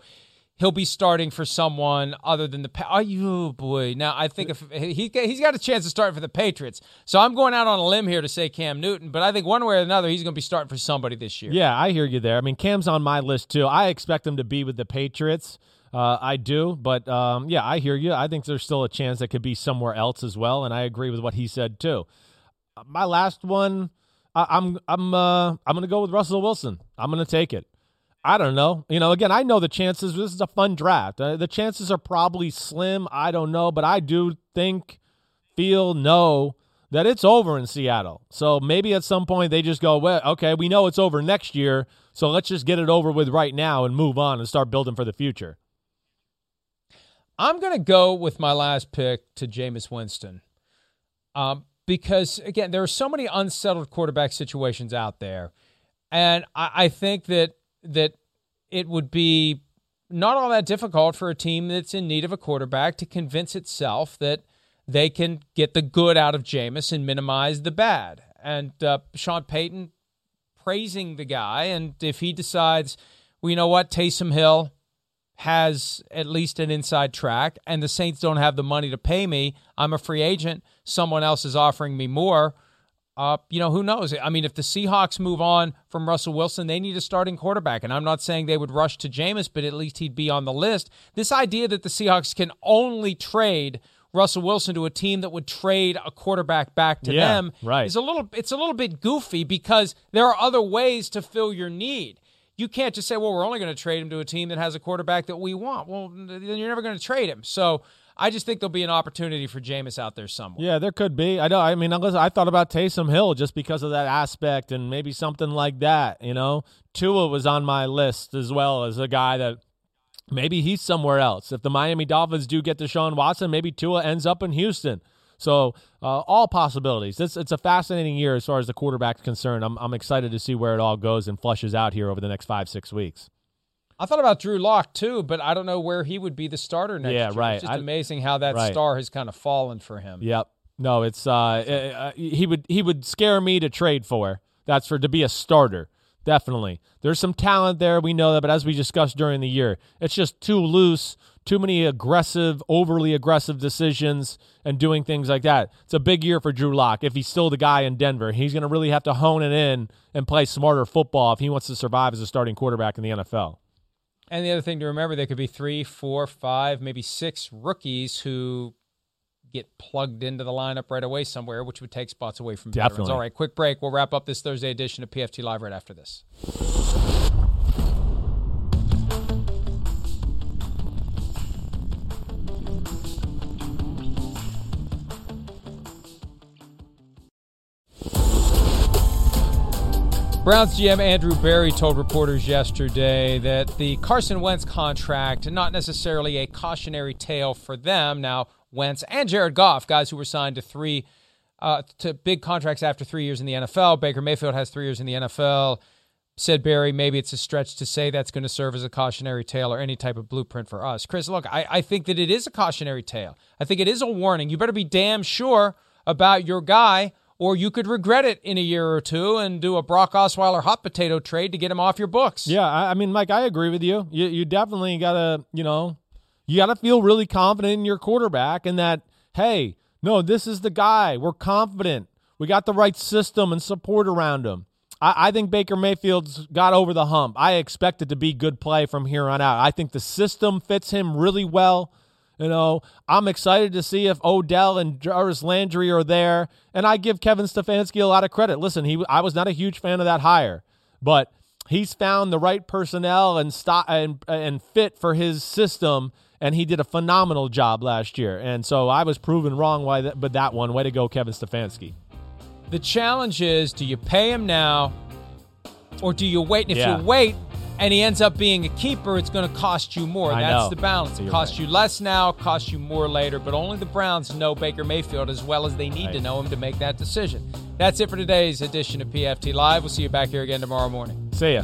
Speaker 1: he'll be starting for someone other than the. Pa- oh, boy! Now I think if he he's got a chance to start for the Patriots, so I'm going out on a limb here to say Cam Newton. But I think one way or another, he's going to be starting for somebody this year.
Speaker 2: Yeah, I hear you there. I mean, Cam's on my list too. I expect him to be with the Patriots. Uh, I do, but um, yeah, I hear you. I think there's still a chance that could be somewhere else as well, and I agree with what he said too. My last one, I, I'm I'm uh, I'm gonna go with Russell Wilson. I'm gonna take it. I don't know. You know, again, I know the chances. This is a fun draft. Uh, the chances are probably slim. I don't know, but I do think, feel, know that it's over in Seattle. So maybe at some point they just go, well, okay, we know it's over next year, so let's just get it over with right now and move on and start building for the future.
Speaker 1: I'm going to go with my last pick to Jameis Winston. Um, because, again, there are so many unsettled quarterback situations out there. And I, I think that that it would be not all that difficult for a team that's in need of a quarterback to convince itself that they can get the good out of Jameis and minimize the bad. And uh, Sean Payton praising the guy, and if he decides, well, you know what, Taysom Hill has at least an inside track, and the Saints don't have the money to pay me, I'm a free agent. Someone else is offering me more uh, you know, who knows? I mean, if the Seahawks move on from Russell Wilson, they need a starting quarterback. And I'm not saying they would rush to Jameis, but at least he'd be on the list. This idea that the Seahawks can only trade Russell Wilson to a team that would trade a quarterback back to
Speaker 2: Yeah,
Speaker 1: them
Speaker 2: right.
Speaker 1: is a little it's a little bit goofy because there are other ways to fill your need. You can't just say, "Well, we're only going to trade him to a team that has a quarterback that we want." Well, then you're never going to trade him. So, I just think there'll be an opportunity for Jameis out there somewhere.
Speaker 2: Yeah, there could be. I know. I mean, unless I thought about Taysom Hill just because of that aspect, and maybe something like that. You know, Tua was on my list as well as a guy that maybe he's somewhere else. If the Miami Dolphins do get Deshaun Watson, maybe Tua ends up in Houston. So uh, all possibilities. It's it's a fascinating year as far as the quarterback's concerned. I'm I'm excited to see where it all goes and flushes out here over the next five six weeks.
Speaker 1: I thought about Drew Lock too, but I don't know where he would be the starter next
Speaker 2: Yeah,
Speaker 1: year.
Speaker 2: right.
Speaker 1: It's just
Speaker 2: I-
Speaker 1: amazing how that
Speaker 2: right.
Speaker 1: star has kind of fallen for him.
Speaker 2: Yep. No, it's uh, uh, he would he would scare me to trade for. That's for to be a starter. Definitely. There's some talent there, we know that, but as we discussed during the year, it's just too loose, too many aggressive, overly aggressive decisions and doing things like that. It's a big year for Drew Lock. If he's still the guy in Denver, he's going to really have to hone it in and play smarter football if he wants to survive as a starting quarterback in the NFL.
Speaker 1: And the other thing to remember, there could be three, four, five, maybe six rookies who get plugged into the lineup right away somewhere, which would take spots away from veterans. All right, quick break. We'll wrap up this Thursday edition of PFT Live right after this. Browns GM Andrew Berry told reporters yesterday that the Carson Wentz contract, not necessarily a cautionary tale for them. Now, Wentz and Jared Goff, guys who were signed to three, uh, to big contracts after three years in the NFL. Baker Mayfield has three years in the NFL. Said Berry, maybe it's a stretch to say that's going to serve as a cautionary tale or any type of blueprint for us. Chris, look, I, I think that it is a cautionary tale. I think it is a warning. You better be damn sure about your guy or you could regret it in a year or two and do a Brock Osweiler hot potato trade to get him off your books.
Speaker 2: Yeah, I, I mean, Mike, I agree with you. You you definitely gotta, you know, you gotta feel really confident in your quarterback and that, hey, no, this is the guy. We're confident. We got the right system and support around him. I, I think Baker Mayfield's got over the hump. I expect it to be good play from here on out. I think the system fits him really well. You know, I'm excited to see if Odell and Jarvis Landry are there, and I give Kevin Stefanski a lot of credit. Listen, he I was not a huge fan of that hire, but he's found the right personnel and stop and and fit for his system, and he did a phenomenal job last year. And so I was proven wrong. Why? That, but that one, way to go, Kevin Stefanski.
Speaker 1: The challenge is do you pay him now or do you wait? And if
Speaker 2: Yeah.
Speaker 1: you wait and he ends up being a keeper, it's going to cost you more.
Speaker 2: I
Speaker 1: That's
Speaker 2: know.
Speaker 1: the balance. It costs
Speaker 2: right.
Speaker 1: you less now, costs you more later, but only the Browns know Baker Mayfield as well as they need to know him to make that decision. That's it for today's edition of PFT Live. We'll see you back here again tomorrow morning.
Speaker 2: See ya.